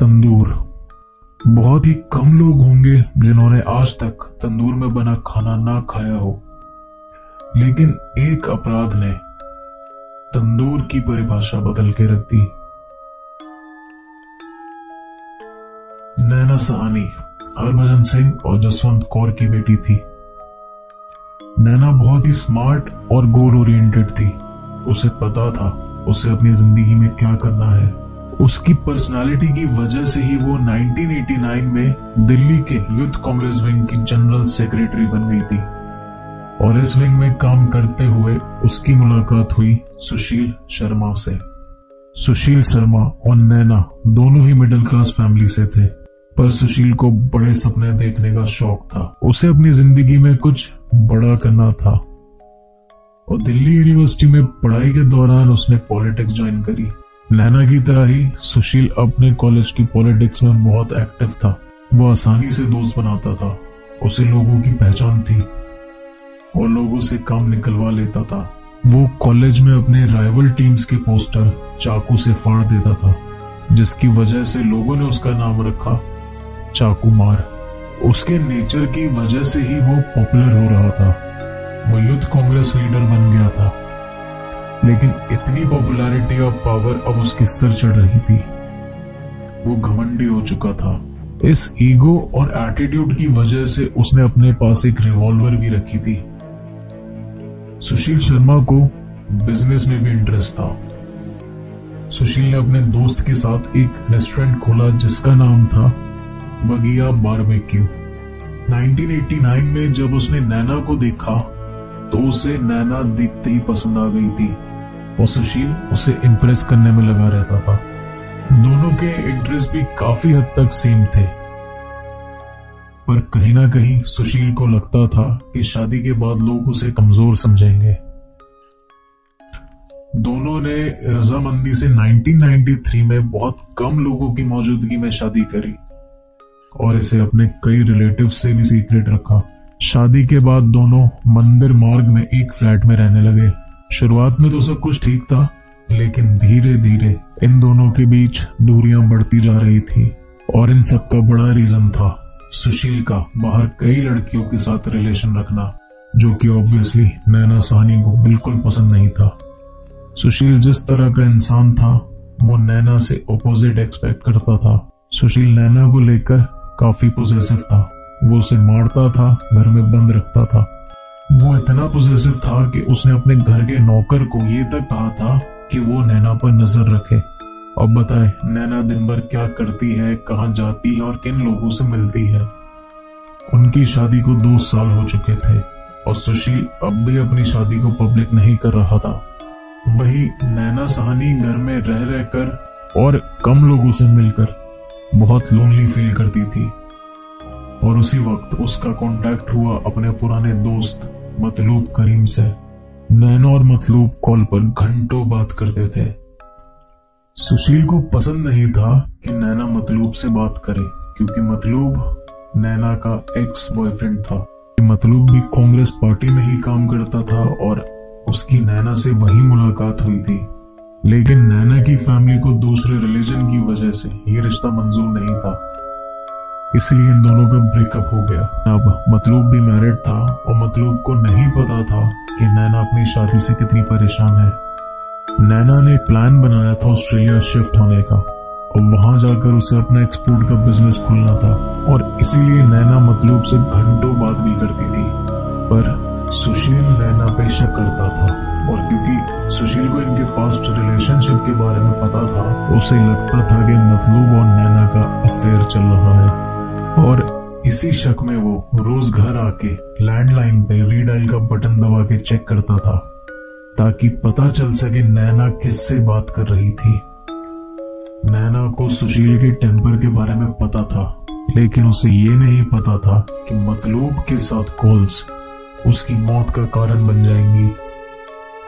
तंदूर। बहुत ही कम लोग होंगे जिन्होंने आज तक तंदूर में बना खाना ना खाया हो। लेकिन एक अपराध ने तंदूर की परिभाषा बदल के रख दी। नैना सहानी, हरभजन सिंह और जसवंत कौर की बेटी थी। नैना बहुत ही स्मार्ट और गोल ओरिएंटेड थी। उसे पता था उसे अपनी ज़िंदगी में क्या करना है। उसकी पर्सनालिटी की वजह से ही वो 1989 में दिल्ली के यूथ कांग्रेस विंग की जनरल सेक्रेटरी बन गई थी। और इस विंग में काम करते हुए उसकी मुलाकात हुई सुशील शर्मा से। सुशील शर्मा और नैना दोनों ही मिडिल क्लास फैमिली से थे, पर सुशील को बड़े सपने देखने का शौक था। उसे अपनी ज़िंदगी में कुछ बड़ा करना था। और दिल्ली यूनिवर्सिटी में पढ़ाई के दौरान उसने पॉलिटिक्स ज्वाइन करी। नैना की तरह ही सुशील अपने कॉलेज की पॉलिटिक्स में बहुत एक्टिव था। वो आसानी से दोस्त बनाता था। उसे लोगों की पहचान थी और लोगों से काम निकलवा लेता था। वो कॉलेज में अपने राइवल टीम्स के पोस्टर चाकू से फाड़ देता था, जिसकी वजह से लोगों ने उसका नाम रखा, चाकू मार। उसके नेचर की वजह से ही वो पॉपुलर हो रहा था। वो यूथ कांग्रेस लीडर बन गया था। लेकिन इतनी पॉपुलैरिटी और पावर अब उसके सर चढ़ रही थी। वो घमंडी हो चुका था। इस ईगो और एटीट्यूड की वजह से उसने अपने पास एक रिवॉल्वर भी रखी थी। सुशील शर्मा को बिज़नेस में भी इंटरेस्ट था। सुशील ने अपने दोस्त के साथ एक रेस्टोरेंट खोला जिसका नाम था बगिया बारबेक्यू 1989 में जब उसने नैना को देखा तो उसे नैना दिखते ही पसंद आ गई थी। और सुशील उसे इम्प्रेस करने में लगा रहता था। दोनों के इंटरेस्ट भी काफ़ी हद तक सेम थे। पर कहीं ना कहीं सुशील को लगता था कि शादी के बाद लोग उसे कमज़ोर समझेंगे। दोनों ने रजामंदी से 1993 में बहुत कम लोगों की मौजूदगी में शादी करी और इसे अपने कई रिलेटिव से भी सीक्रेट रखा। शादी के बाद दोनों मंदिर मार्ग में एक फ्लैट में रहने लगे। शुरुआत में तो सब कुछ ठीक था, लेकिन धीरे धीरे इन दोनों के बीच दूरियाँ बढ़ती जा रही थी और इन सब का बड़ा रीजन था सुशील का बाहर कई लड़कियों के साथ रिलेशन रखना, जो कि ऑब्वियसली नैना सहनी को बिल्कुल पसंद नहीं था। सुशील जिस तरह का इंसान था, वो नैना से ऑपोजिट एक्सपेक्ट करता था। सुशील नैना को लेकर काफ़ी पोजेसिव था, वो उसे मारता था, घर में बंद रखता था। वो इतना पोजेसिव था कि उसने अपने घर के नौकर को ये तक कहा था कि वो नैना पर नज़र रखे। अब बताए, नैना दिन भर क्या करती है, कहाँ जाती है और किन लोगों से मिलती है? उनकी शादी को दो साल हो चुके थे और सुशील अब भी अपनी शादी को पब्लिक नहीं कर रहा था। वही नैना सहानी घर में रह रहकर और कम लोगों से मिलकर बहुत लोनली फील करती थी। और उसी वक्त उसका कांटेक्ट हुआ अपने पुराने दोस्त मतलूब करीम से नैनो और मतलूब कॉल पर घंटों बात करते थे। सुशील को पसंद नहीं था कि नैना मतलूब से बात करे, क्योंकि मतलूब नैना का एक्स बॉयफ्रेंड था। मतलूब भी कांग्रेस पार्टी में ही काम करता था और उसकी नैना से वही मुलाकात हुई थी। लेकिन नैना की फैमिली को दूसरे रिलीजन की वजह से ये रिश्ता मंजूर नहीं था। इसलिए इन दोनों का ब्रेकअप हो गया। अब मतलूब भी मैरिड था और मतलूब को नहीं पता था कि नैना अपनी शादी से कितनी परेशान है। नैना ने प्लान बनाया था ऑस्ट्रेलिया शिफ्ट होने का और वहाँ जाकर उसे अपना एक्सपोर्ट का बिज़नेस खोलना था और इसीलिए नैना मतलूब से घंटों बात भी करती थी। पर सुशील नैना पे शक करता था और क्योंकि सुशील को इनके पास्ट रिलेशनशिप के बारे में पता था, उसे लगता था कि मतलूब और नैना का अफेयर चल रहा है। और इसी शक में वो रोज घर आके लैंडलाइन पे रीडाइल का बटन दबा के चेक करता था, ताकि पता चल सके नैना किससे बात कर रही थी। नैना को सुशील के टेम्पर के बारे में पता था, लेकिन उसे ये नहीं पता था कि मतलूब के साथ कॉल्स उसकी मौत का कारण बन जाएँगी।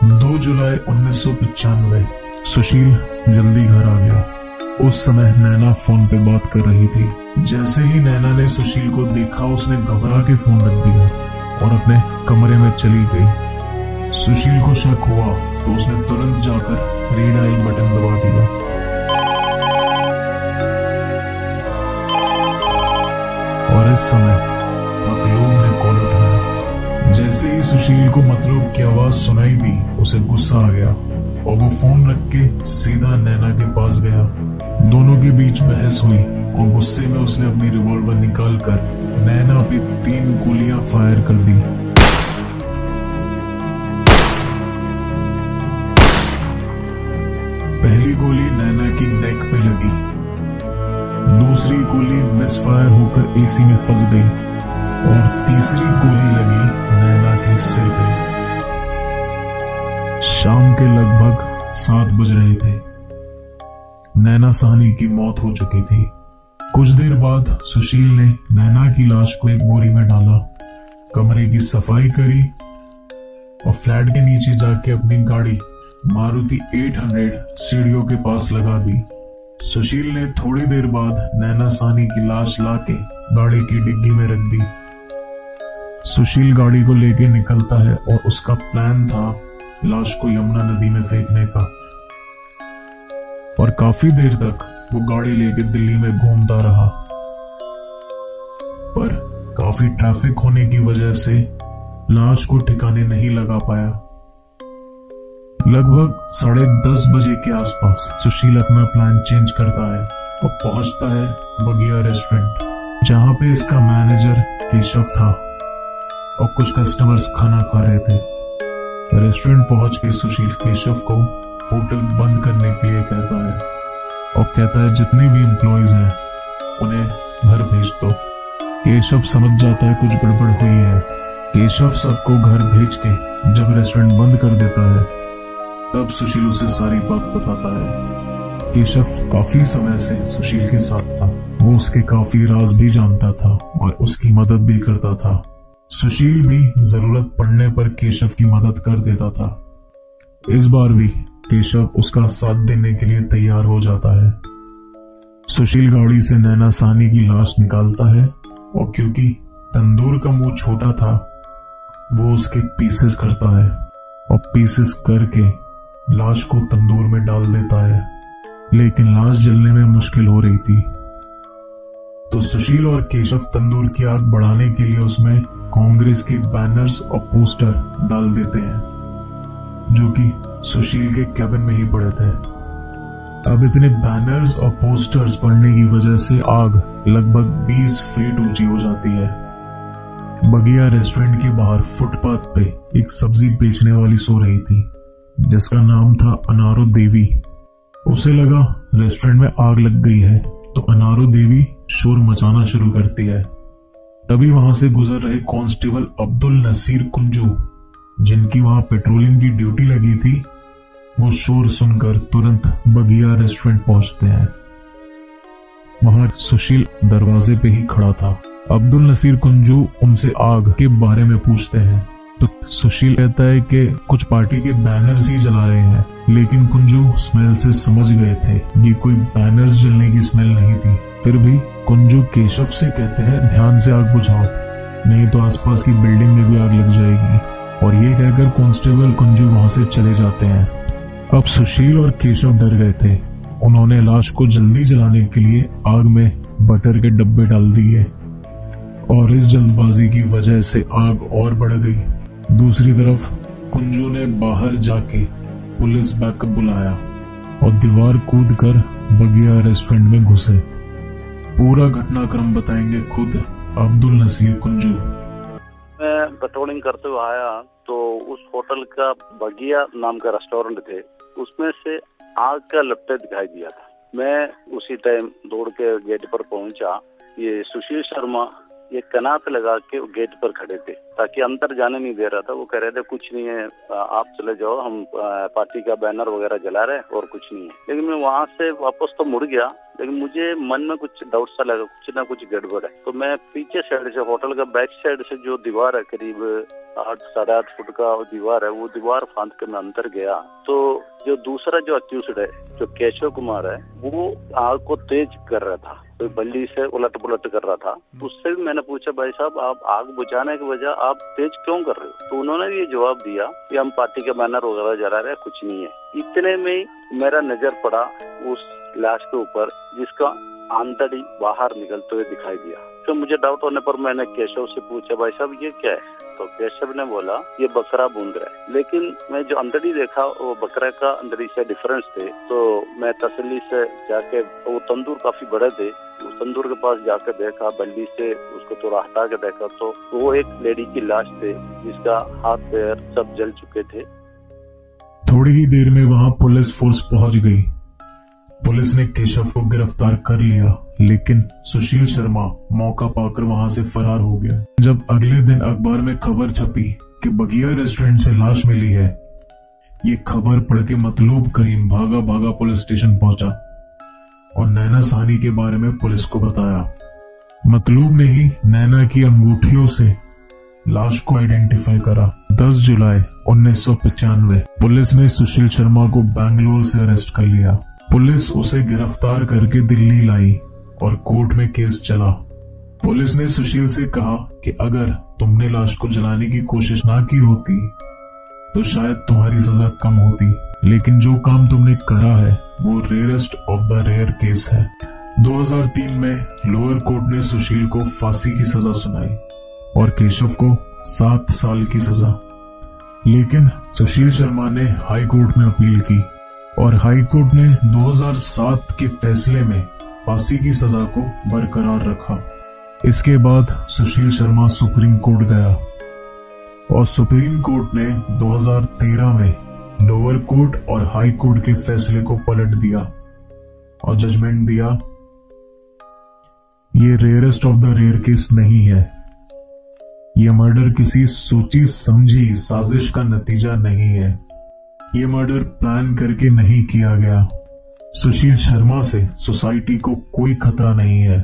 दो जुलाई उन्नीस सुशील जल्दी घर आ गया। उस समय नैना फ़ोन पे बात कर रही थी। जैसे ही नैना ने सुशील को देखा, उसने घबरा के फ़ोन रख दिया और अपने कमरे में चली गई। सुशील को शक हुआ तो उसने तुरंत जाकर रीडाइल बटन दबा दिया। और इस समय ने कॉल उठाया। जैसे ही सुशील को मतलूब की आवाज़ सुनाई दी, उसे गुस्सा आ गया और वो फ़ोन रख के सीधा नैना के पास गया। दोनों के बीच बहस हुई। और गुस्से में उसने अपनी रिवॉल्वर निकाल कर नैना पे तीन गोलियाँ फायर कर दी। पहली गोली नैना की नेक पे लगी। दूसरी गोली मिसफायर होकर एसी में फंस गई। और तीसरी गोली लगी नैना के सिर पे। शाम के लगभग सात बज रहे थे। नैना साहनी की मौत हो चुकी थी। कुछ देर बाद सुशील ने नैना की लाश को एक बोरी में डाला, कमरे की सफ़ाई करी और फ्लैट के नीचे जाके अपनी गाड़ी मारुति 800 सीढ़ियों के पास लगा दी। सुशील ने थोड़ी देर बाद नैना सानी की लाश लाके गाड़ी की डिग्गी में रख दी। सुशील गाड़ी को लेके निकलता है और उसका प्लान था लाश को यमुना नदी में फेंकने का। और काफ़ी देर तक वो गाड़ी लेके दिल्ली में घूमता रहा। पर काफ़ी ट्रैफ़िक होने की वजह से लाश को ठिकाने नहीं लगा पाया। लगभग साढ़े दस बजे के आसपास सुशील अपना प्लान चेंज करता है और पहुँचता है बगिया रेस्टोरेंट जहाँ पे इसका मैनेजर केशव था और कुछ कस्टमर्स खाना खा रहे थे। रेस्टोरेंट पहुँच के सुशील केशव को होटल बंद करने के लिए कहता है। और कहता है, जितने भी एम्प्लॉयज़ हैं, उन्हें घर भेज दो। केशव समझ जाता है, कुछ गड़बड़ हुई है। केशव सबको घर भेज के जब रेस्टोरेंट बंद कर देता है, तब सुशील उसे सारी बात बताता है। केशव काफ़ी समय से सुशील के साथ था। वो उसके काफ़ी राज भी जानता था और उसकी मदद भी करता था। सुशील भी ज़रूरत पड़ने पर केशव की मदद कर देता था। इस बार भी केशव उसका साथ देने के लिए तैयार हो जाता है। सुशील गाड़ी से नैना सानी की लाश निकालता है और क्योंकि तंदूर का मुँह छोटा था, वो उसके पीसेस करता है और पीसेस करके लाश को तंदूर में डाल देता है। लेकिन लाश जलने में मुश्किल हो रही थी। तो सुशील और केशव तंदूर की आग बढ़ाने के लिए उसमें कांग्रेस के बैनर्स और पोस्टर डाल देते हैं, जो कि सुशील के कैबिन में ही पड़े थे। अब इतने बैनर्स और पोस्टर्स पड़ने की वजह से आग लगभग 20 फीट ऊँची हो जाती है। बगिया रेस्टोरेंट के बाहर फुटपाथ पे एक सब्ज़ी बेचने वाली सो रही थी, जिसका नाम था अनारो देवी उसे लगा रेस्टोरेंट में आग लग गई है तो अनारो देवी शोर मचाना शुरू करती है। तभी वहाँ से गुजर रहे कांस्टेबल अब्दुल नसीर कुंजू, जिनकी वहाँ पेट्रोलिंग की ड्यूटी लगी थी वो शोर सुनकर तुरंत बगिया रेस्टोरेंट पहुँचते हैं। वहाँ सुशील दरवाजे पे ही खड़ा था। अब्दुल नसीर कुंजू उनसे आग के बारे में पूछते हैं। तो सुशील कहता है कि कुछ पार्टी के बैनर्स ही जला रहे हैं, लेकिन कुंजू स्मेल से समझ गए थे ये कोई बैनर्स जलने की स्मेल नहीं थी। फिर भी कुंजू केशव से कहते हैं, ध्यान से आग बुझाओ, नहीं तो आसपास की बिल्डिंग में भी आग लग जाएगी। और ये कहकर कांस्टेबल कुंजू वहाँ से चले जाते हैं। अब सुशील और केशव डर गए थे। उन्होंने लाश को जल्दी जलाने के लिए आग में बटर के डब्बे डाल दिए। और इस जल्दबाजी की वजह से आग और बढ़ गई। दूसरी तरफ़, कुंजू ने बाहर जाके पुलिस बैकअप बुलाया और दीवार कूद कर बगिया रेस्टोरेंट में घुसे। पूरा घटनाक्रम बताएँगे खुद अब्दुल नसीर कुंजू। मैं पेट्रोलिंग करते हुए आया तो उस होटल का बगिया नाम का रेस्टोरेंट थे। उसमें से आग का लपटे दिखाई दिया था। मैं उसी टाइम दौड़ के गेट पर पहुँचा। ये सुशील शर्मा ये कनात लगा के गेट पर खड़े थे, ताकि अंदर जाने नहीं दे रहा था। वो कह रहे थे, कुछ नहीं है आप चले जाओ, हम पार्टी का बैनर वगैरह जला रहे और कुछ नहीं है। लेकिन मैं वहाँ से वापस तो मुड़ गया, लेकिन मुझे मन में कुछ डाउट सा लगा, कुछ ना कुछ गड़बड़ है। तो मैं पीछे साइड से, होटल का बैक साइड से जो दीवार है, करीब आठ, साढ़े आठ फुट का दीवार है, वो दीवार फांद के मैं अंदर गया। तो जो दूसरा जो अक्यूज है, जो केशव कुमार है, वो आग को तेज कर रहा था। तो बल्ली से उलट पुलट कर रहा था उससे भी मैंने पूछा भाई साहब आप आग बुझाने की वजह आप तेज क्यों कर रहे हो? तो उन्होंने ये जवाब दिया कि हम पार्टी के बैनर वगैरह जला रहे कुछ नहीं है। इतने में मेरा नज़र पड़ा उस लाश के ऊपर जिसका आंतड़ी बाहर निकलते हुए दिखाई दिया। तो मुझे डाउट होने पर मैंने केशव से पूछा भाई साहब ये क्या है? तो केशव ने बोला, ये बकरा बूंद रहा है। लेकिन मैं जो अंदड़ी देखा, वो बकरा का अंदड़ी से डिफरेंस थे। तो मैं तसली से जाके वो तंदूर काफ़ी बड़े थे। उस तंदूर के पास जाकर देखा, बल्ली से उसको थोड़ा हटा के देखा तो वो एक लेडी की लाश थे, जिसका हाथ पैर सब जल चुके थे। थोड़ी ही देर में वहाँ पुलिस फोर्स पहुँच गई। पुलिस ने केशव को गिरफ़्तार कर लिया। लेकिन सुशील शर्मा मौका पाकर वहाँ से फरार हो गया। जब अगले दिन अखबार में खबर छपी कि बगिया रेस्टोरेंट से लाश मिली है, ये खबर पढ़ के मतलूब करीम भागा भागा पुलिस स्टेशन पहुँचा और नैना सानी के बारे में पुलिस को बताया। मतलूब ने ही नैना की अंगूठियों से लाश को आइडेंटिफाई करा। 10 जुलाई उन्नीस पुलिस ने सुशील शर्मा को बैंगलोर से अरेस्ट कर लिया। पुलिस उसे गिरफ़्तार करके दिल्ली लाई। और कोर्ट में केस चला। पुलिस ने सुशील से कहा कि अगर तुमने लाश को जलाने की कोशिश ना की होती तो शायद तुम्हारी सजा कम होती। लेकिन जो काम तुमने करा है, वो rarest of the rare case है। 2003 में लोअर कोर्ट ने सुशील को फांसी की सजा सुनाई और केशव को सात साल की सजा। लेकिन सुशील शर्मा ने हाई कोर्ट में अपील की और हाई कोर्ट ने 2007 के फैसले में फांसी की सजा को बरकरार रखा। इसके बाद सुशील शर्मा सुप्रीम कोर्ट गया और सुप्रीम कोर्ट ने 2013 में लोअर कोर्ट और हाई कोर्ट के फैसले को पलट दिया और जजमेंट दिया, ये rarest of the rare case नहीं है। यह मर्डर किसी सोची समझी साजिश का नतीजा नहीं है। यह मर्डर प्लान करके नहीं किया गया। सुशील शर्मा से सोसाइटी को कोई खतरा नहीं है,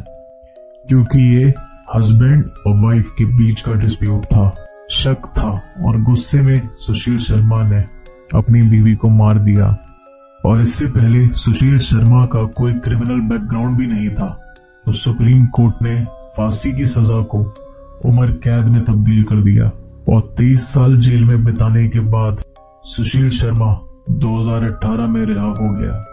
क्योंकि ये हस्बैंड और वाइफ के बीच का डिस्प्यूट था, शक था और गुस्से में सुशील शर्मा ने अपनी बीवी को मार दिया। और इससे पहले सुशील शर्मा का कोई क्रिमिनल बैकग्राउंड भी नहीं था। तो सुप्रीम कोर्ट ने फांसी की सजा को उम्र कैद में तब्दील कर दिया और 23 साल जेल में बिताने के बाद सुशील शर्मा 2018 में रिहा हो गया।